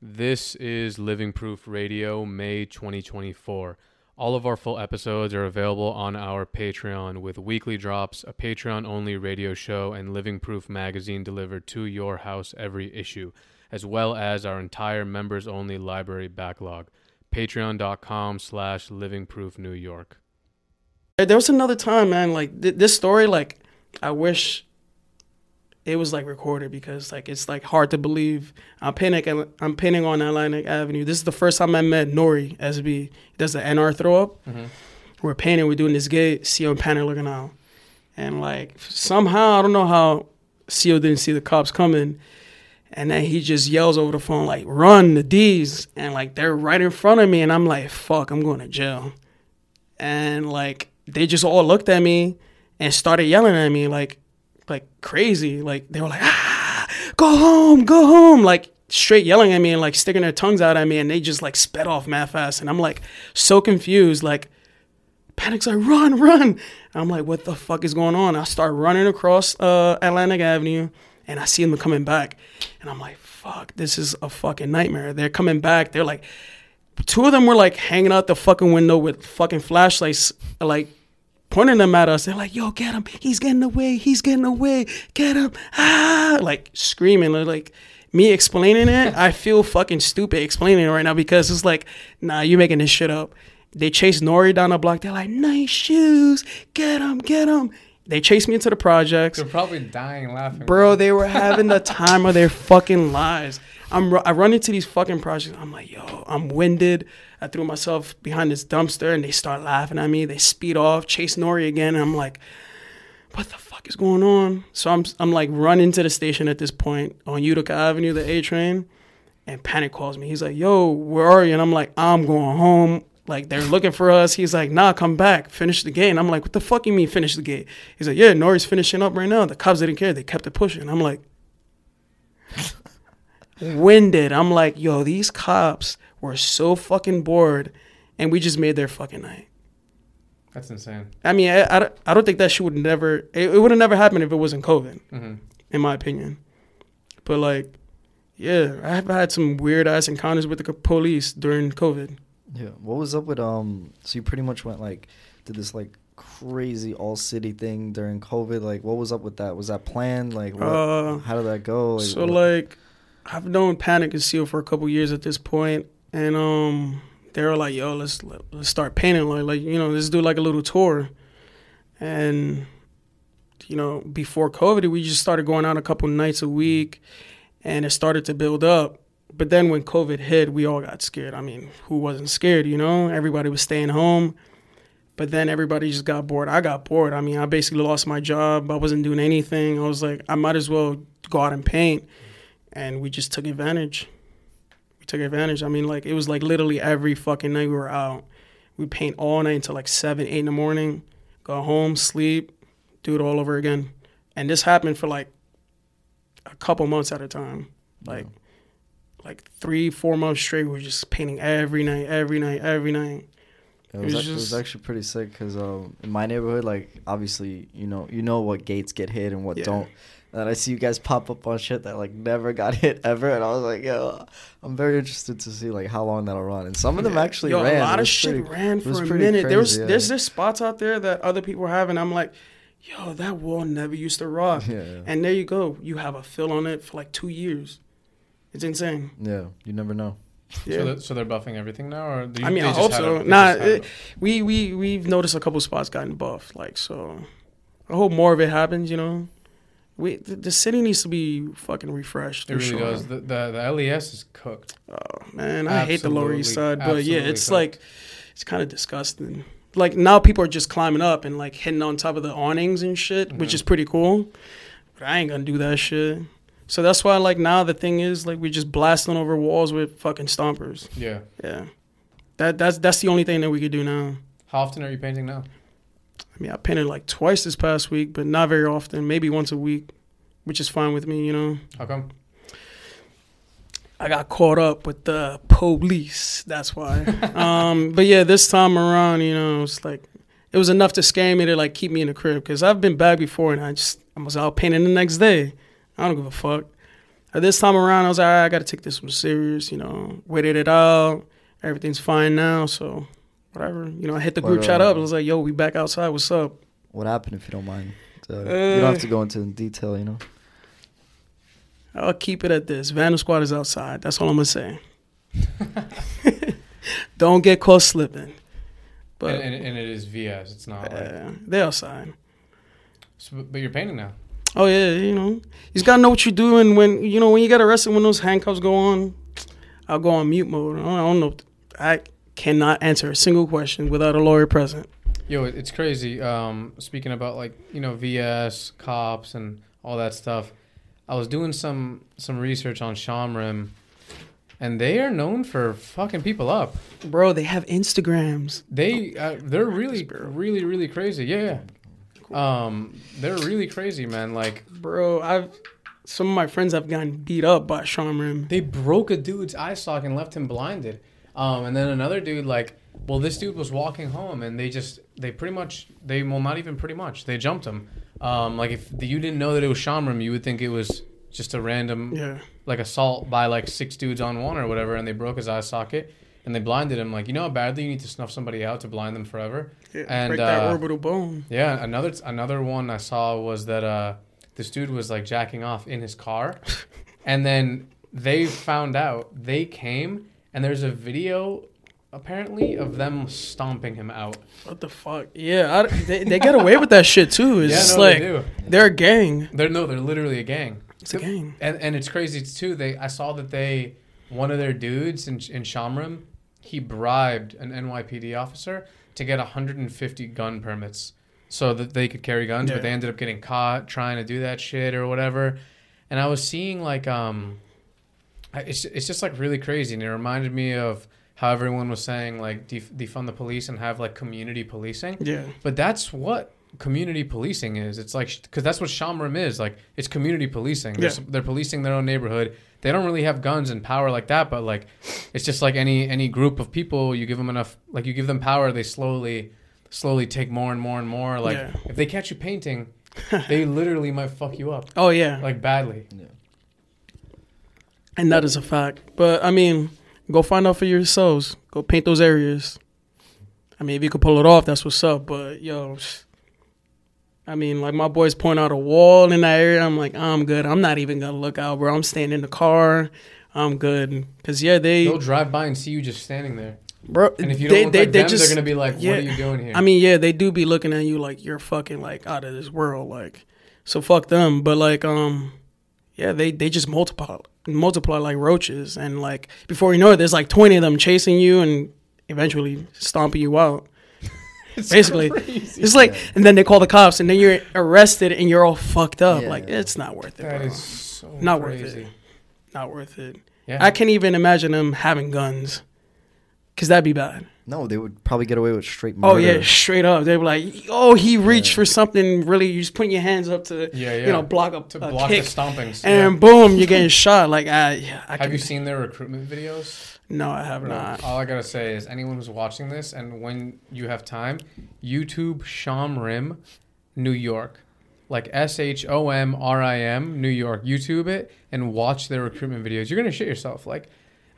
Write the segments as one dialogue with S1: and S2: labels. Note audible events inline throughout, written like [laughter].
S1: This is Living Proof Radio, May 2024. All of our full episodes are available on our Patreon with weekly drops, a Patreon only radio show, and Living Proof magazine delivered to your house every issue, as well as our entire members only library backlog. Patreon.com slash Living Proof New York.
S2: There was another time, man. Like th- this story, like I wish it was like recorded because like it's like hard to believe. I'm painting. I'm painting on Atlantic Avenue. This is the first time I met Nori SB. He does the NR throw up.
S1: Mm-hmm.
S2: We're painting. We're doing this gate. CO and Panic looking out, and like somehow I don't know how CO didn't see the cops coming. And then he just yells over the phone, like, run the D's. And like, they're right in front of me. And I'm like, fuck, I'm going to jail. And like, they just all looked at me and started yelling at me like like crazy. Like they were like, ah, go home, go home, like straight yelling at me and like sticking their tongues out at me and they just like sped off mad fast. And I'm like so confused, like panic's like, run, run. And I'm like, what the fuck is going on? I start running across uh, Atlantic Avenue and I see them coming back. And I'm like, fuck, this is a fucking nightmare. They're coming back. They're like, two of them were like hanging out the fucking window with fucking flashlights, like pointing them at us. They're like, "Yo, get him! He's getting away! He's getting away! Get him!" Ah, like screaming. Like me explaining it, I feel fucking stupid explaining it right now because it's like, nah, you're making this shit up. They chase Nori down the block. They're like, "Nice shoes! Get him! Get him!" They chased me into the projects.
S3: They're probably dying laughing.
S2: Bro, they were having the time of their fucking lives. I'm I run into these fucking projects. I'm like, yo, I'm winded. I threw myself behind this dumpster and they start laughing at me. They speed off, chase Nori again, and I'm like, what the fuck is going on? So I'm I'm like running to the station at this point on Utica Avenue, the A train, and Panic calls me. He's like, yo, where are you? And I'm like, I'm going home. Like they're looking for us. He's like, nah, come back, finish the gate. And I'm like, what the fuck you mean finish the gate? He's like, yeah, Nori's finishing up right now. The cops didn't care. They kept it pushing. I'm like, winded. I'm like, yo, these cops were so fucking bored, and we just made their fucking night.
S3: That's insane.
S2: I mean, I, I, I don't think that shit would never, it, it would have never happened if it wasn't COVID,
S3: Mm-hmm.
S2: in my opinion. But like, yeah, I've had some weird ass encounters with the police during COVID.
S4: Yeah. What was up with um? So you pretty much went like did this like crazy all city thing during COVID. Like, what was up with that? Was that planned? Like, what,
S2: Uh,
S4: how did that go? Like,
S2: so
S4: what-
S2: like, I've known Panic and Seal for a couple years at this point, and um, they were like, "Yo, let's let's start painting like like you know, let's do like a little tour," and you know, before COVID, we just started going out a couple nights a week, and it started to build up. But then when COVID hit, we all got scared. I mean, who wasn't scared? You know, everybody was staying home. But then everybody just got bored. I got bored. I mean, I basically lost my job. I wasn't doing anything. I was like, I might as well go out and paint. And we just took advantage. We took advantage. I mean, like, it was like literally every fucking night we were out. We paint all night until like 7, 8 in the morning, go home, sleep, do it all over again. And this happened for like a couple months at a time. Like, like three, four months straight, we were just painting every night, every night, every night.
S4: It was,
S2: It was
S4: ac- it was actually pretty sick because um, in my neighborhood, like obviously, you know, you know what gates get hit and what
S2: Yeah.
S4: don't. And I see you guys pop up on shit that like never got hit ever, and I was like, yo, I'm very interested to see like how long that'll run. And some of them
S2: Yeah.
S4: actually
S2: Yo,
S4: ran.
S2: A lot of shit
S4: pretty-
S2: ran for a
S4: pretty
S2: minute. there was
S4: yeah.
S2: there's this spots out there that other people were having. I'm like, yo, that wall never used to rock.
S4: Yeah, [laughs] yeah.
S2: And there you go. You have a fill on it for like two years. It's insane.
S4: yeah, you never know.
S2: Yeah.
S3: So, they're, so they're buffing everything now, or do you,
S2: I mean,
S3: they
S2: I
S3: just
S2: hope so.
S3: it- they
S2: Nah, it, we we we've noticed a couple spots gotten buffed. Like so, I hope more of it happens. You know, we the, the city needs to be fucking refreshed.
S3: It really
S2: sure.
S3: does. The, the the LES is cooked.
S2: Oh man, I hate the Lower East Side, but yeah, it's
S3: cooked.
S2: like it's kind of disgusting. Like now, people are just climbing up and like hitting on top of the awnings and shit, which
S3: Mhm.
S2: is pretty cool. But I ain't gonna do that shit. So that's why, like now, the thing is, like we're just blasting over walls with fucking stompers.
S3: Yeah.
S2: Yeah, that that's that's the only thing that we could do now.
S3: How often are you painting now?
S2: I mean, I painted like twice this past week, but not very often. Maybe once a week, which is fine with me. You know.
S3: How come?
S2: I got caught up with the police. That's why. [laughs] um, but yeah, this time around, you know, it's like it was enough to scare me to like keep me in the crib because I've been back before and I just I was out painting the next day. I don't give a fuck. At this time around, I was like, "All right, I got to take this one serious. You know, waited it out. Everything's fine now. So whatever. You know, I hit the group
S4: But,
S2: chat
S4: uh,
S2: up. I was like, yo, we back outside. What's up?
S4: What happened if you don't mind? Uh, you don't have to go into detail, you know.
S2: I'll keep it at this. Vandal Squad is outside. That's all I'm gonna say. [laughs] Don't get caught slipping. But
S3: and, and, and it is VS. It's not like.
S2: uh, they're outside.
S3: So, but you're painting now.
S2: Oh yeah, you know, you just gotta know what you're doing when you know when you get arrested. When those handcuffs go on, I'll go on mute mode. I don't, I don't know. I cannot answer a single question without a lawyer present.
S3: Yo, it's crazy. Um, speaking about like you know VS cops and all that stuff, I was doing some some research on Shomrim, and they are known for fucking people up.
S2: Bro, they have Instagrams.
S3: They uh, they're really really really crazy. Yeah, yeah. Um, they're really crazy, man. Like
S2: Bro, I've some of my friends have gotten beat up by Shomrim.
S3: they broke a dude's eye socket and left him blinded. Um, and then another dude like, well, this dude was walking home and they just they pretty much they well not even pretty much they jumped him. Um, like if you didn't know that it was Shomrim, you would think it was just a random
S2: Yeah.
S3: like assault by like six dudes on one or whatever, and they broke his eye socket and they blinded him. Like you know how badly you need to snuff somebody out to blind them forever.
S2: yeah
S3: And,
S2: break that
S3: uh,
S2: orbital bone.
S3: Yeah, another another one I saw was that uh, this dude was like jacking off in his car, [laughs] and then they found out. They came and there's a video apparently of them stomping him out.
S2: What the fuck? Yeah, I, they, they get away with that shit too. [laughs] It's
S3: yeah,
S2: just
S3: no,
S2: like
S3: they do.
S2: they're a gang.
S3: They're no, they're literally a gang.
S2: It's a gang.
S3: And and it's crazy too. They I saw that they one of their dudes in in Shomrim, he bribed an NYPD officer to get 150 gun permits so that they could carry guns,
S2: Yeah.
S3: but they ended up getting caught trying to do that shit or whatever. And I was seeing like um it's it's just like really crazy and it reminded me of how everyone was saying like def- defund the police and have like community policing.
S2: Yeah.
S3: But that's what community policing is. It's like because that's what Shomrim is. Like it's community policing. They're,
S2: Yeah.
S3: they're policing their own neighborhood. They don't really have guns and power like that, but like it's just like any any group of people. You give them enough, like you give them power, they slowly slowly take more and more and more. Like
S2: Yeah.
S3: if they catch you painting, they [laughs] literally might fuck you up
S2: Oh yeah,
S3: like badly.
S2: And that is a fact. But I mean, go find out for yourselves. Go paint those areas. I mean, if you could pull it off, that's what's up. But yo, I mean, like my boys point out a wall in that area. I'm like, I'm good. I'm not even gonna look out, bro. I'm staying in the car. I'm good. Cause yeah, they,
S3: They'll drive by and see you just standing there,
S2: bro.
S3: and if you don't look
S2: they,
S3: like
S2: they
S3: them,
S2: just,
S3: they're gonna be like, "What
S2: yeah.
S3: are you doing here?"
S2: I mean, yeah, they do be looking at you like you're fucking like out of this world. Like, so fuck them. But like, um, yeah, they they just multiply multiply like roaches, and like before you know it, there's like twenty of them chasing you and eventually stomping you out. [laughs]
S3: It's
S2: basically,
S3: crazy.
S2: It's like, and then they call the cops, and then you're arrested, and you're all fucked up.
S4: Yeah.
S2: Like, it's not worth it,
S3: that
S2: bro.
S3: is so
S2: Not worth it. Not worth it.
S3: Yeah,
S2: I can't even imagine them having guns, cause that'd be bad.
S4: No, they would probably get away with straight oh, murder.
S2: Oh yeah, straight up. They were like, "Oh, he reached for something." Really, you just putting your hands up to,
S3: Yeah, yeah.
S2: you know, block up
S3: to
S2: a
S3: block
S2: kick,
S3: the stompings.
S2: and
S3: yeah.
S2: boom, you're getting [laughs] shot. Like, I, yeah, I
S3: Have
S2: can,
S3: you seen their recruitment videos?
S2: No, I have
S3: Bro,
S2: not.
S3: All I gotta say is anyone who's watching this and when you have time, YouTube Shomrim, New York. Like S H O M R I M, New York. YouTube it and watch their recruitment videos. You're gonna shit yourself. Like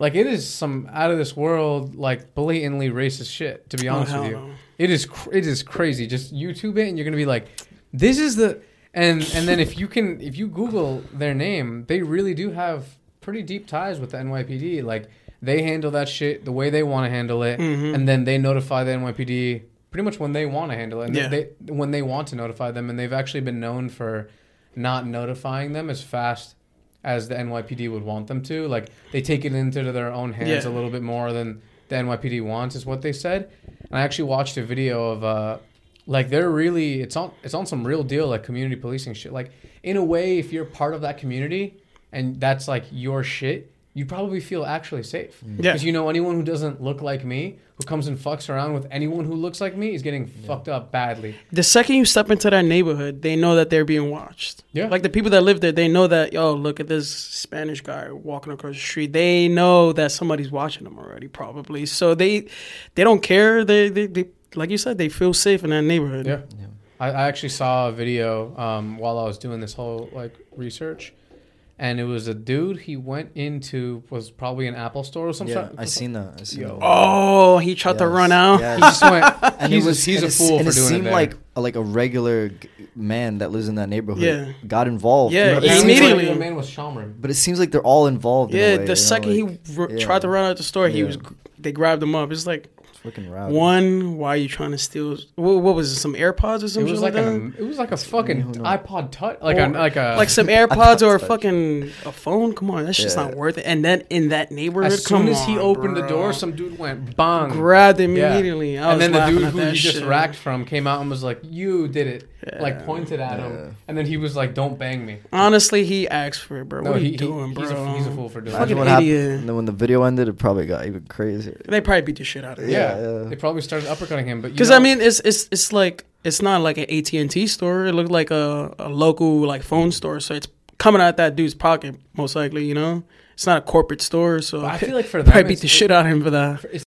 S3: like it is some out of this world, like blatantly racist shit, to be
S2: Oh,
S3: honest
S2: hell
S3: with you.
S2: no.
S3: It is cr- it is crazy. Just YouTube it and you're gonna be like, this is the and and then if you can if you Google their name, they really do have pretty deep ties with the NYPD. Like they handle that shit the way they want to handle it,
S2: Mhm.
S3: and then they notify the NYPD pretty much when they want to handle it. And
S2: Yeah.
S3: they, when they want to notify them, and they've actually been known for not notifying them as fast as the NYPD would want them to. Like they take it into their own hands
S2: Yeah.
S3: a little bit more than the NYPD wants, is what they said. And I actually watched a video of uh, like they're really it's on it's on some real deal like community policing shit. Like in a way, if you're part of that community and that's like your shit, you probably feel actually safe.
S2: Yeah.
S3: Because you know anyone who doesn't look like me, who comes and fucks around with anyone who looks like me, is getting fucked up badly.
S2: The second you step into that neighborhood, they know that they're being watched.
S3: Yeah.
S2: Like the people that live there, they know that. Yo, look at this Spanish guy walking across the street. They know that somebody's watching them already, probably. So they, they don't care. They, they, they like you said, they feel safe in that neighborhood.
S3: Yeah.
S4: Yeah.
S3: I, I actually saw a video um, while I was doing this whole like research, and it was a dude. He went into was probably an Apple store or something.
S4: Yeah, I seen that. I seen
S3: Yo.
S4: that.
S2: Oh, he tried to run out.
S4: yes.
S3: He just went. [laughs]
S4: and
S3: he's
S4: it was
S3: a, he's
S4: and
S3: a fool
S4: and
S3: for
S4: it
S3: doing
S4: seemed
S3: it. There.
S4: like like a regular man that lives in that neighborhood
S2: Yeah.
S4: got involved.
S2: Yeah,
S4: You know, it
S2: he
S4: seems
S2: immediately-
S4: like-
S3: the man was Shomrim.
S4: but it seems like they're all involved. in a
S2: Yeah,
S4: way,
S2: the
S4: you know,
S2: second
S4: like,
S2: he r-
S4: yeah.
S2: tried to run out the store, he
S4: Yeah.
S2: was they grabbed him up. It's like
S4: fucking rowdy.
S2: one, why are you trying to steal? What, what was it? Some AirPods or
S3: It
S2: something
S3: was
S2: like
S3: like
S2: that?
S3: a, it was like a fucking iPod Touch, like
S2: Or-
S3: a like a
S2: like some [laughs] AirPods or a fucking a phone. Come on, that's just not worth it. And then in that neighborhood,
S3: As soon as he
S2: on,
S3: opened the door, some dude went bang,
S2: grabbed him
S3: Yeah.
S2: immediately. I
S3: and
S2: was
S3: then the dude who
S2: that
S3: he just
S2: shit.
S3: racked from came out and was like, "You did it," like pointed at
S4: Yeah.
S3: him, and then he was like, "Don't bang me."
S2: Honestly, he asked for it, bro.
S3: No,
S2: what are
S3: he,
S2: you
S3: he-
S2: doing, bro?
S3: he's, a, he's a fool for doing
S2: Fucking
S4: Imagine
S3: it.
S4: happened.
S2: idiot.
S4: And then when the video ended, it probably got even crazier.
S2: They probably beat the shit out of him.
S3: Yeah,
S4: Yeah,
S3: they probably started uppercutting him, but
S2: Because I mean, it's it's it's like it's not like an AT and T store. It looked like a, a local like phone store. So it's coming out that dude's pocket most likely. You know, it's not a corporate store. So
S3: I feel like for [laughs] them,
S2: probably beat the shit out of him for that.
S3: it's